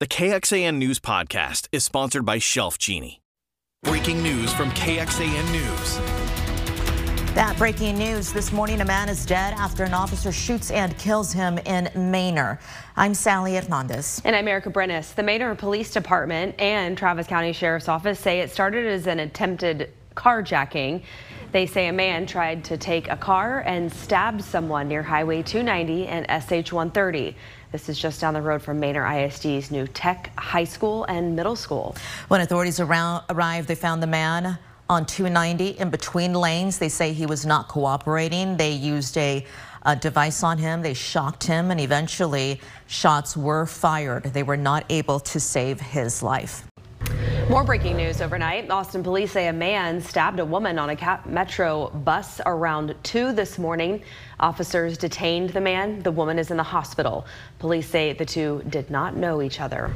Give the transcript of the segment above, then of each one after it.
The KXAN News Podcast is sponsored by Shelf Genie. Breaking news from KXAN News. That breaking news this morning a man is dead after an officer shoots and kills him in Manor. I'm Sally Hernandez. And I'm Erica Brennes. The Manor Police Department and Travis County Sheriff's Office say it started as an attempted carjacking. They say a man tried to take a car and stabbed someone near Highway 290 and SH 130. This is just down the road from Manor ISD's new tech high school and middle school. When authorities around, arrived, they found the man on 290 in between lanes. They say he was not cooperating. They used a, a device on him. They shocked him and eventually shots were fired. They were not able to save his life. More breaking news overnight. Austin police say a man stabbed a woman on a Cap Metro bus around 2 this morning. Officers detained the man. The woman is in the hospital. Police say the two did not know each other.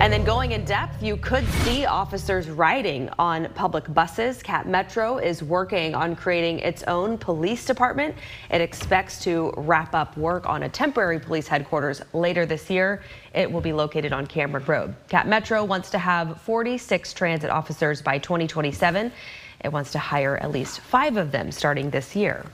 And then going in depth, you could see officers riding on public buses. Cap Metro is working on creating its own police department. It expects to wrap up work on a temporary police headquarters later this year. It will be located on Cameron Road. Cap Metro wants to have 46 transit officers by 2027. It wants to hire at least five of them starting this year.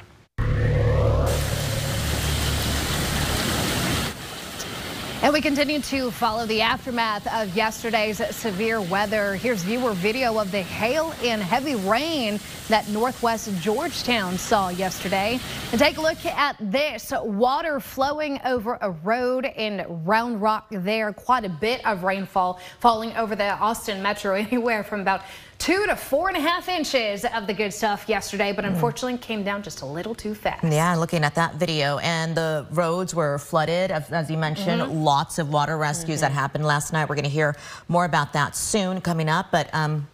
And we continue to follow the aftermath of yesterday's severe weather. Here's viewer video of the hail and heavy rain that northwest Georgetown saw yesterday. And take a look at this water flowing over a road in Round Rock there. Quite a bit of rainfall falling over the Austin metro, anywhere from about two to four and a half inches of the good stuff yesterday, but hmm. unfortunately came down just a little too fast. Yeah, looking at that video, and the roads were flooded, as, you mentioned, mm -hmm. lots of water rescues mm -hmm. that mm-hmm. happened last night. We're going to hear more about that soon coming up, but um,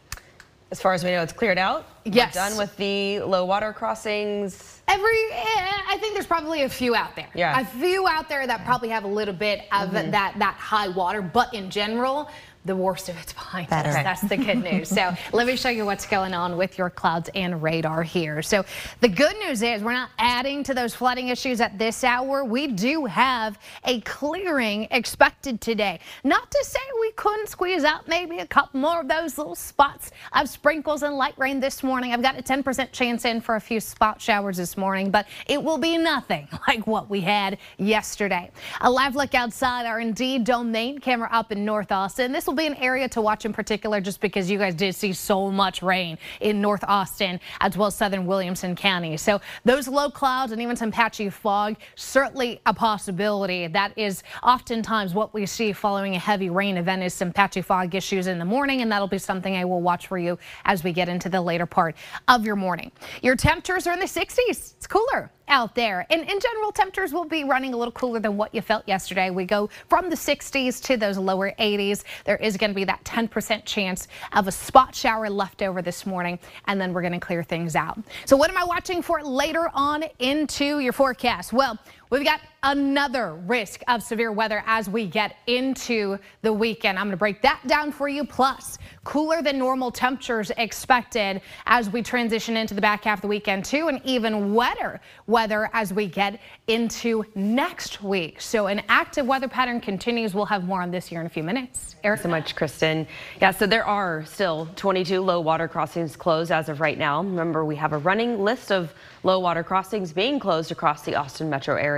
as far as we know, it's cleared out. Yes. We're done with the low water crossings. Every, eh, I think there's probably a few out there. Yeah. A few out there that probably have a little bit of mm -hmm. that that high water, but in general, the worst of it's behind Better. us. That's the good news. so let me show you what's going on with your clouds and radar here. So the good news is we're not adding to those flooding issues at this hour. We do have a clearing expected today. Not to say we couldn't squeeze out maybe a couple more of those little spots of sprinkles and light rain this morning. I've got a 10% chance in for a few spot showers this morning, but it will be nothing like what we had yesterday. A live look outside our Indeed domain camera up in North Austin. This will be an area to watch in particular just because you guys did see so much rain in North Austin as well as southern Williamson County. So those low clouds and even some patchy fog, certainly a possibility. That is oftentimes what we see following a heavy rain event is some patchy fog issues in the morning, and that'll be something I will watch for you as we get into the later part of your morning. Your temperatures are in the 60s. It's cooler out there. And in general, temperatures will be running a little cooler than what you felt yesterday. We go from the 60s to those lower 80s. There is going to be that 10% chance of a spot shower left over this morning, and then we're going to clear things out. So what am I watching for later on into your forecast? Well, We've got another risk of severe weather as we get into the weekend. I'm going to break that down for you. Plus, cooler than normal temperatures expected as we transition into the back half of the weekend, too, and even wetter weather as we get into next week. So, an active weather pattern continues. We'll have more on this here in a few minutes. Eric, so much, Kristen. Yeah, so there are still 22 low water crossings closed as of right now. Remember, we have a running list of low water crossings being closed across the Austin metro area.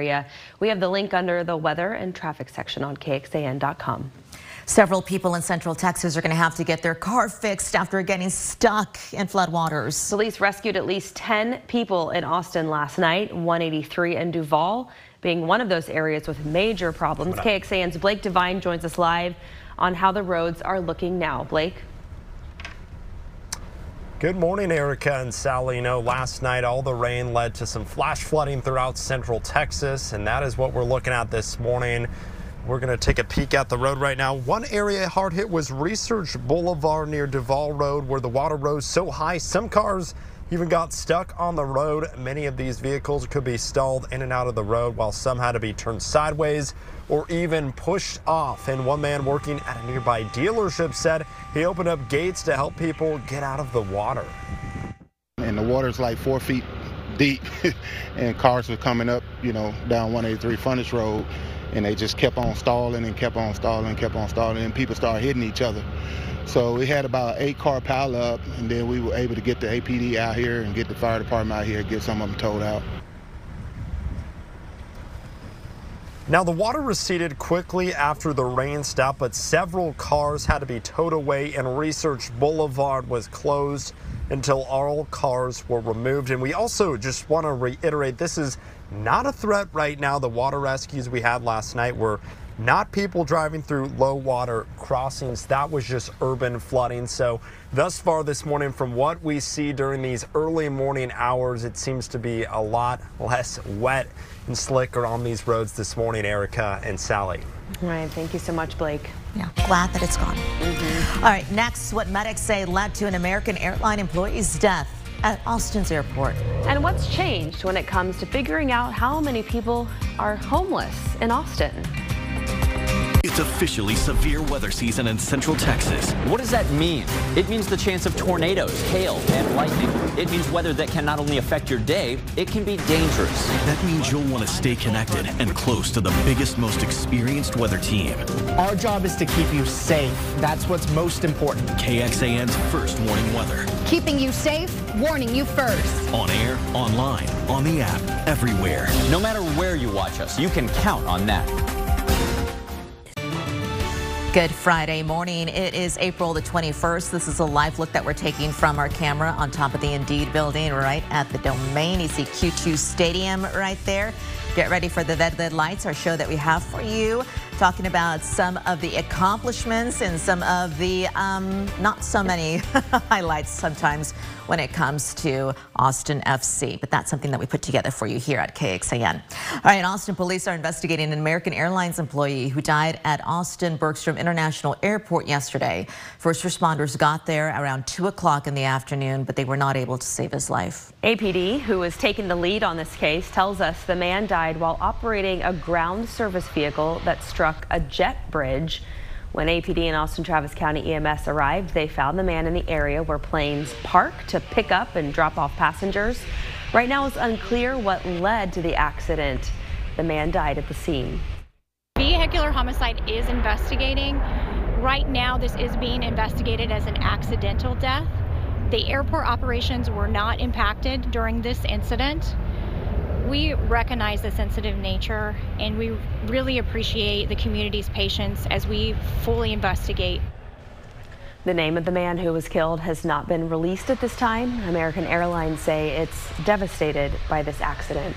We have the link under the weather and traffic section on KXAN.com. Several people in central Texas are going to have to get their car fixed after getting stuck in floodwaters. Police rescued at least 10 people in Austin last night, 183 in Duval being one of those areas with major problems. KXAN's Blake Devine joins us live on how the roads are looking now. Blake? Good morning, Erica and Sally. You know, last night all the rain led to some flash flooding throughout central Texas, and that is what we're looking at this morning. We're going to take a peek at the road right now. One area hard hit was Research Boulevard near Duval Road, where the water rose so high some cars even got stuck on the road. Many of these vehicles could be stalled in and out of the road, while some had to be turned sideways or even pushed off. And one man working at a nearby dealership said he opened up gates to help people get out of the water. And the water's like four feet deep, and cars were coming up, you know, down 183 Furnace Road and they just kept on stalling and kept on stalling and kept on stalling, and people started hitting each other. So we had about eight car pileup, and then we were able to get the APD out here and get the fire department out here, get some of them towed out. Now, the water receded quickly after the rain stopped, but several cars had to be towed away, and Research Boulevard was closed until all cars were removed. And we also just want to reiterate this is not a threat right now. The water rescues we had last night were not people driving through low water crossings. That was just urban flooding. So thus far this morning, from what we see during these early morning hours, it seems to be a lot less wet and slicker on these roads this morning, Erica and Sally. All right. Thank you so much, Blake. Yeah, glad that it's gone. Mm -hmm. All right, next, what medics say led to an American airline employee's death at Austin's airport. And what's changed when it comes to figuring out how many people are homeless in Austin? It's officially severe weather season in central Texas. What does that mean? It means the chance of tornadoes, hail, and lightning. It means weather that can not only affect your day, it can be dangerous. That means you'll want to stay connected and close to the biggest, most experienced weather team. Our job is to keep you safe. That's what's most important. KXAN's first warning weather. Keeping you safe, warning you first. On air, online, on the app, everywhere. No matter where you watch us, you can count on that. Good Friday morning. It is April the 21st. This is a live look that we're taking from our camera on top of the Indeed building right at the Domain. You see Q2 Stadium right there. Get ready for the Red Lights, our show that we have for you talking about some of the accomplishments and some of the um, not so many highlights sometimes when it comes to Austin FC. But that's something that we put together for you here at KXAN. All right, Austin police are investigating an American Airlines employee who died at Austin Bergstrom International Airport yesterday. First responders got there around 2 o'clock in the afternoon, but they were not able to save his life. APD, who is taking the lead on this case, tells us the man died while operating a ground service vehicle that struck struck a jet bridge. When APD and Austin Travis County EMS arrived, they found the man in the area where planes park to pick up and drop off passengers. Right now, it's unclear what led to the accident. The man died at the scene. Vehicular homicide is investigating. Right now, this is being investigated as an accidental death. The airport operations were not impacted during this incident we recognize the sensitive nature and we really appreciate the community's patience as we fully investigate. The name of the man who was killed has not been released at this time. American Airlines say it's devastated by this accident.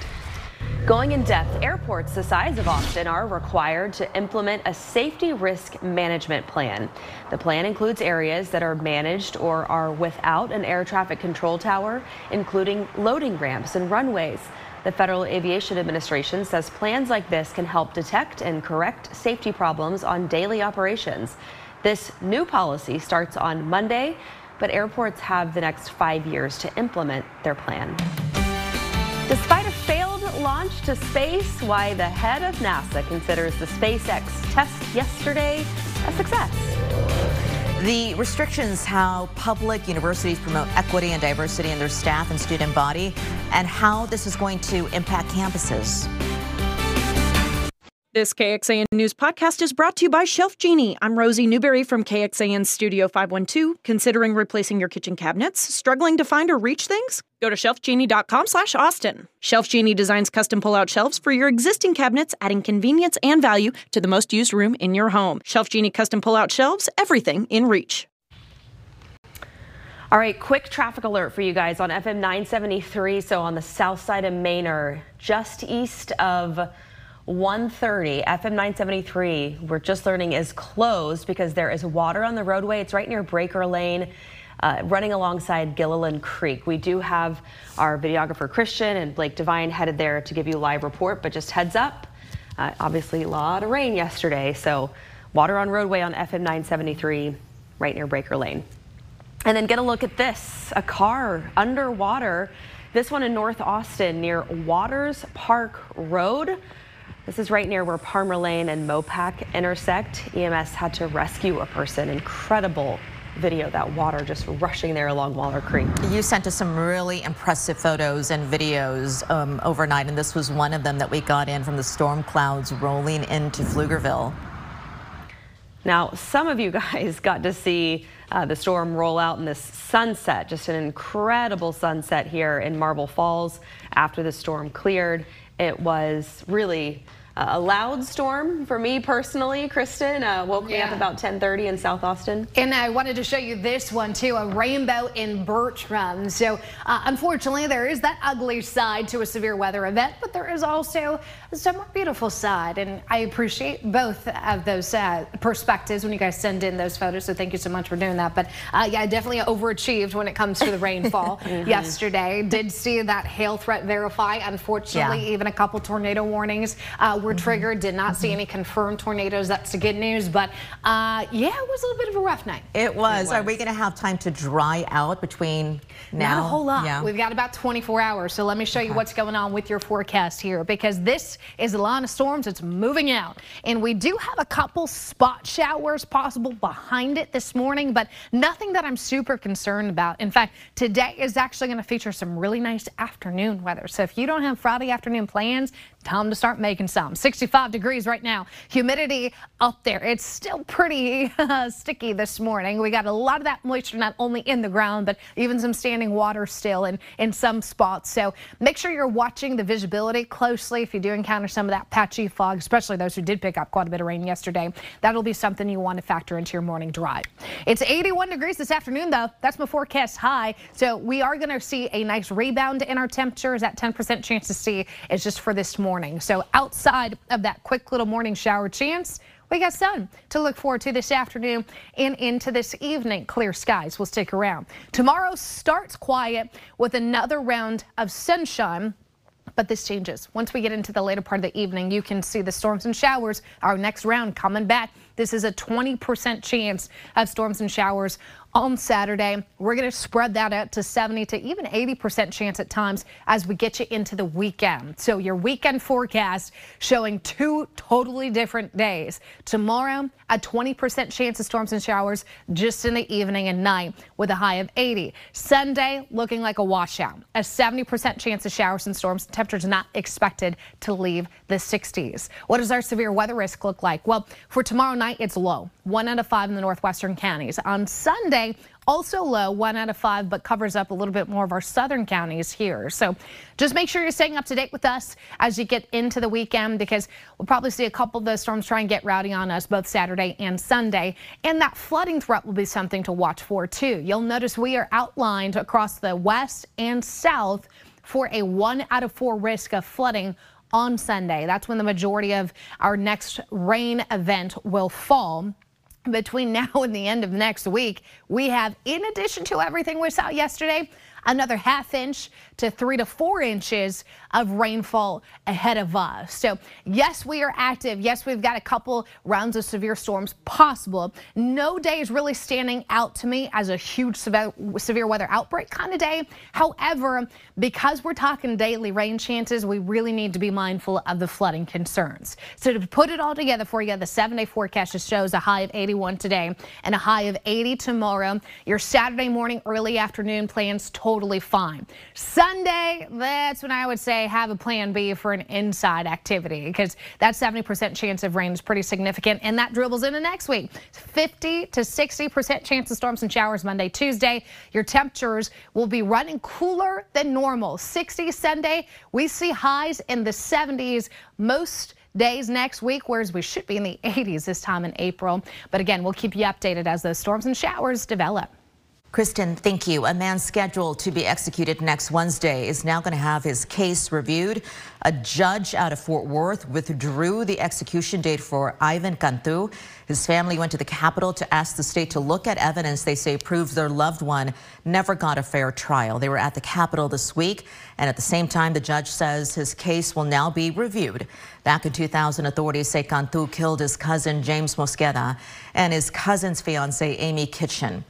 Going in depth, airports the size of Austin are required to implement a safety risk management plan. The plan includes areas that are managed or are without an air traffic control tower, including loading ramps and runways. The Federal Aviation Administration says plans like this can help detect and correct safety problems on daily operations. This new policy starts on Monday, but airports have the next five years to implement their plan. Despite a failed launch to space, why the head of NASA considers the SpaceX test yesterday a success. The restrictions how public universities promote equity and diversity in their staff and student body, and how this is going to impact campuses. This KXAN News podcast is brought to you by Shelf Genie. I'm Rosie Newberry from KXAN Studio 512. Considering replacing your kitchen cabinets? Struggling to find or reach things? Go to shelfgenie.com slash Austin. Shelf Genie designs custom pull-out shelves for your existing cabinets, adding convenience and value to the most used room in your home. Shelf Genie custom pull-out shelves, everything in reach. All right, quick traffic alert for you guys on FM 973. So on the south side of Manor, just east of 130 FM 973 we're just learning is closed because there is water on the roadway. It's right near Breaker Lane. Uh, running alongside Gilliland Creek. We do have our videographer Christian and Blake Devine headed there to give you a live report, but just heads up, uh, obviously a lot of rain yesterday, so water on roadway on FM 973 right near Breaker Lane. And then get a look at this, a car underwater. This one in North Austin near Waters Park Road. This is right near where Palmer Lane and Mopac intersect. EMS had to rescue a person. Incredible video that water just rushing there along Waller Creek. You sent us some really impressive photos and videos um, overnight, and this was one of them that we got in from the storm clouds rolling into Pflugerville. Now, some of you guys got to see uh, the storm roll out in this sunset, just an incredible sunset here in Marble Falls after the storm cleared. It was really a loud storm for me personally. Kristen uh, woke yeah. me up about 10:30 in South Austin. And I wanted to show you this one too, a rainbow in Bertram. So uh, unfortunately, there is that ugly side to a severe weather event, but there is also a somewhat beautiful side, and I appreciate both of those uh, perspectives when you guys send in those photos. So thank you so much for doing that. But uh, yeah, I definitely overachieved when it comes to the rainfall mm -hmm. yesterday. Did see that hail threat verify. Unfortunately, yeah. even a couple tornado warnings uh, were mm-hmm. triggered. Did not see any confirmed tornadoes. That's the good news. But uh, yeah, it was a little bit of a rough night. It was. It was. Are we going to have time to dry out between now? Not a whole lot. Yeah. We've got about 24 hours. So let me show okay. you what's going on with your forecast here because this is the line of storms. It's moving out. And we do have a couple spot showers possible behind it this morning, but nothing that I'm super concerned about. In fact, today is actually going to feature some really nice afternoon weather. So if you don't have Friday afternoon plans, time to start making some. 65 degrees right now. Humidity up there. It's still pretty sticky this morning. We got a lot of that moisture not only in the ground, but even some standing water still in, in some spots. So make sure you're watching the visibility closely if you do encounter some of that patchy fog, especially those who did pick up quite a bit of rain yesterday. That'll be something you want to factor into your morning drive. It's 81 degrees this afternoon, though. That's my forecast high. So we are going to see a nice rebound in our temperatures. That 10% chance to see is just for this morning. So outside of that quick little morning shower chance, we got sun to look forward to this afternoon and into this evening. Clear skies will stick around. Tomorrow starts quiet with another round of sunshine. But this changes. Once we get into the later part of the evening, you can see the storms and showers. Our next round coming back. This is a 20% chance of storms and showers on Saturday. We're going to spread that out to 70 to even 80% chance at times as we get you into the weekend. So your weekend forecast showing two totally different days. Tomorrow, a 20% chance of storms and showers just in the evening and night with a high of 80. Sunday looking like a washout. A 70% chance of showers and storms. Temperatures not expected to leave the 60s. What does our severe weather risk look like? Well, for tomorrow night, it's low. One out of five in the northwestern counties. On Sunday, also low, one out of five, but covers up a little bit more of our southern counties here. So just make sure you're staying up to date with us as you get into the weekend because we'll probably see a couple of those storms try and get rowdy on us both Saturday and Sunday. And that flooding threat will be something to watch for too. You'll notice we are outlined across the west and south for a one out of four risk of flooding on Sunday. That's when the majority of our next rain event will fall between now and the end of next week, we have, in addition to everything we saw yesterday, another half inch to three to four inches of rainfall ahead of us. So yes, we are active. Yes, we've got a couple rounds of severe storms possible. No day is really standing out to me as a huge severe weather outbreak kind of day. However, because we're talking daily rain chances, we really need to be mindful of the flooding concerns. So to put it all together for you, the seven day forecast just shows a high of 81 today and a high of 80 tomorrow. Your Saturday morning, early afternoon plans totally fine. Sunday, that's when I would say have a plan B for an inside activity because that 70% chance of rain is pretty significant and that dribbles into next week. 50 to 60% chance of storms and showers Monday, Tuesday. Your temperatures will be running cooler than normal. 60 Sunday, we see highs in the 70s most days next week, whereas we should be in the 80s this time in April. But again, we'll keep you updated as those storms and showers develop. Kristen, thank you. A man scheduled to be executed next Wednesday is now going to have his case reviewed. A judge out of Fort Worth withdrew the execution date for Ivan Cantu. His family went to the Capitol to ask the state to look at evidence they say proves their loved one never got a fair trial. They were at the Capitol this week, and at the same time, the judge says his case will now be reviewed. Back in 2000, authorities say Cantu killed his cousin James Mosqueda and his cousin's fiancee Amy Kitchen.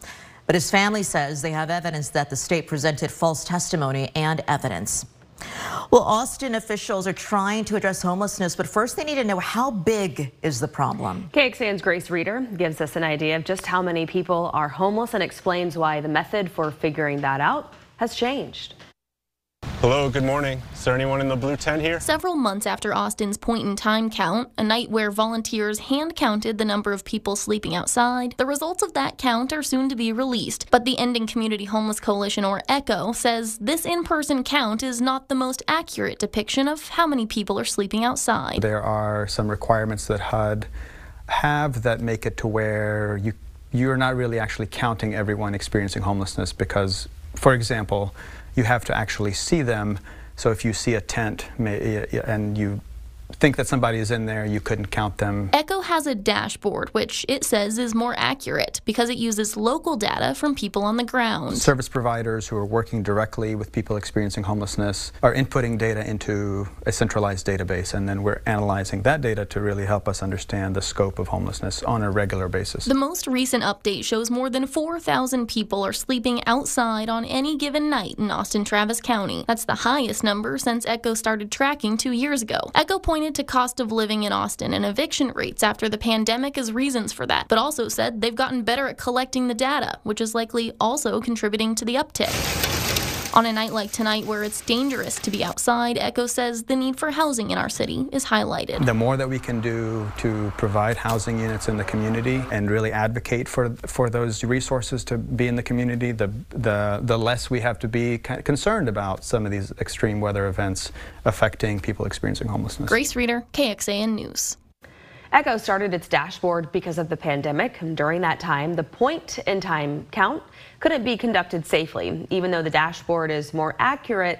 But his family says they have evidence that the state presented false testimony and evidence. Well, Austin officials are trying to address homelessness, but first they need to know how big is the problem. KXAN's Grace Reader gives us an idea of just how many people are homeless and explains why the method for figuring that out has changed. Hello, good morning. Is there anyone in the blue tent here? Several months after Austin's point in time count, a night where volunteers hand counted the number of people sleeping outside, the results of that count are soon to be released. But the Ending Community Homeless Coalition, or ECHO, says this in person count is not the most accurate depiction of how many people are sleeping outside. There are some requirements that HUD have that make it to where you you're not really actually counting everyone experiencing homelessness because, for example, you have to actually see them. So if you see a tent and you think that somebody is in there, you couldn't count them. Echo has a dashboard, which it says is more accurate because it uses local data from people on the ground. Service providers who are working directly with people experiencing homelessness are inputting data into a centralized database, and then we're analyzing that data to really help us understand the scope of homelessness on a regular basis. The most recent update shows more than 4,000 people are sleeping outside on any given night in Austin Travis County. That's the highest number since Echo started tracking two years ago. Echo pointed pointed to cost of living in Austin and eviction rates after the pandemic as reasons for that, but also said they've gotten better at collecting the data, which is likely also contributing to the uptick. On a night like tonight, where it's dangerous to be outside, Echo says the need for housing in our city is highlighted. The more that we can do to provide housing units in the community and really advocate for for those resources to be in the community, the the the less we have to be concerned about some of these extreme weather events affecting people experiencing homelessness. Grace Reader, KXAN News. Echo started its dashboard because of the pandemic. And during that time, the point in time count couldn't be conducted safely. Even though the dashboard is more accurate,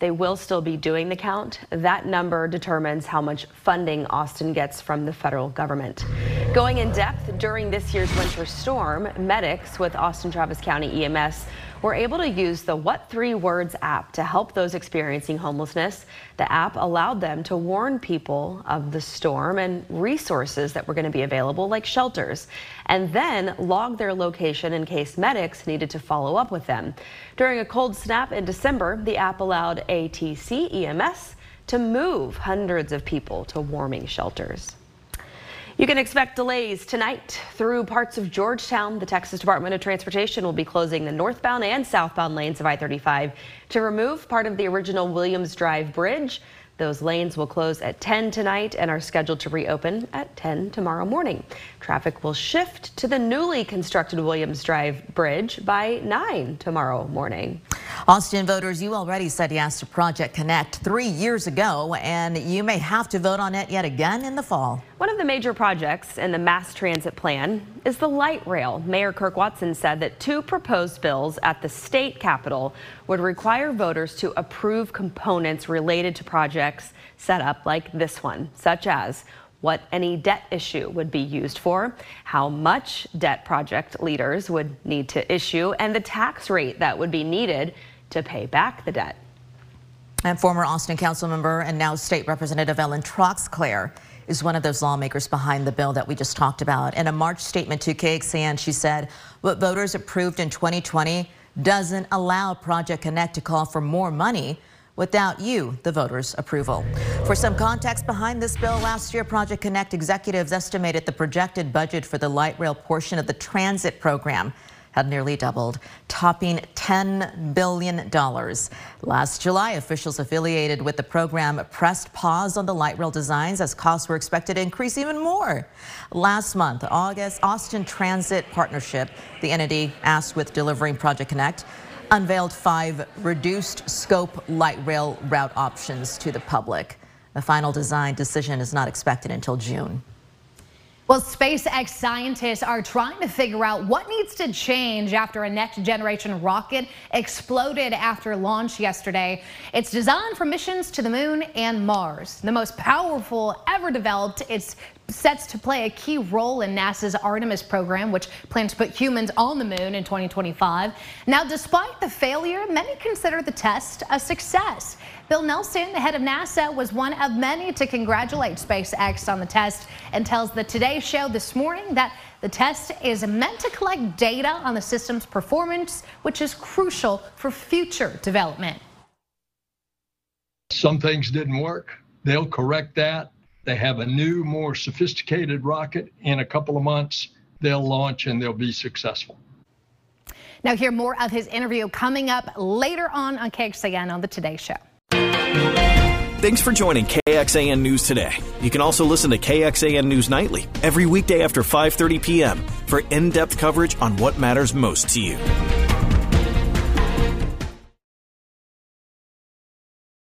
they will still be doing the count. That number determines how much funding Austin gets from the federal government. Going in depth during this year's winter storm, medics with Austin Travis County EMS were able to use the What Three Words app to help those experiencing homelessness. The app allowed them to warn people of the storm and resources that were going to be available, like shelters, and then log their location in case medics needed to follow up with them. During a cold snap in December, the app allowed ATC EMS to move hundreds of people to warming shelters. You can expect delays tonight through parts of Georgetown. The Texas Department of Transportation will be closing the northbound and southbound lanes of I-35 to remove part of the original Williams Drive Bridge. Those lanes will close at 10 tonight and are scheduled to reopen at 10 tomorrow morning. Traffic will shift to the newly constructed Williams Drive Bridge by 9 tomorrow morning. Austin voters, you already said yes to Project Connect three years ago, and you may have to vote on it yet again in the fall. One of the major projects in the mass transit plan is the light rail. Mayor Kirk Watson said that two proposed bills at the state capitol would require voters to approve components related to projects set up like this one, such as what any debt issue would be used for, how much debt project leaders would need to issue, and the tax rate that would be needed to pay back the debt. And former Austin council member and now state representative Ellen Troxclair is one of those lawmakers behind the bill that we just talked about. In a March statement to KXAN, she said what voters approved in 2020 doesn't allow Project Connect to call for more money without you, the voters' approval. For some context behind this bill, last year Project Connect executives estimated the projected budget for the light rail portion of the transit program had nearly doubled, topping $10 billion. Last July, officials affiliated with the program pressed pause on the light rail designs as costs were expected to increase even more. Last month, August, Austin Transit Partnership, the entity asked with delivering Project Connect, unveiled five reduced scope light rail route options to the public. The final design decision is not expected until June. Well, SpaceX scientists are trying to figure out what needs to change after a next generation rocket exploded after launch yesterday. It's designed for missions to the moon and Mars. The most powerful ever developed, it's sets to play a key role in NASA's Artemis program, which plans to put humans on the moon in 2025. Now, despite the failure, many consider the test a success. Bill Nelson, the head of NASA, was one of many to congratulate SpaceX on the test and tells the Today Show this morning that the test is meant to collect data on the system's performance, which is crucial for future development. Some things didn't work. They'll correct that. They have a new, more sophisticated rocket in a couple of months. They'll launch and they'll be successful. Now, hear more of his interview coming up later on on KXAN on the Today Show. Thanks for joining KXAN News today. You can also listen to KXAN News Nightly every weekday after 5:30 p.m. for in-depth coverage on what matters most to you.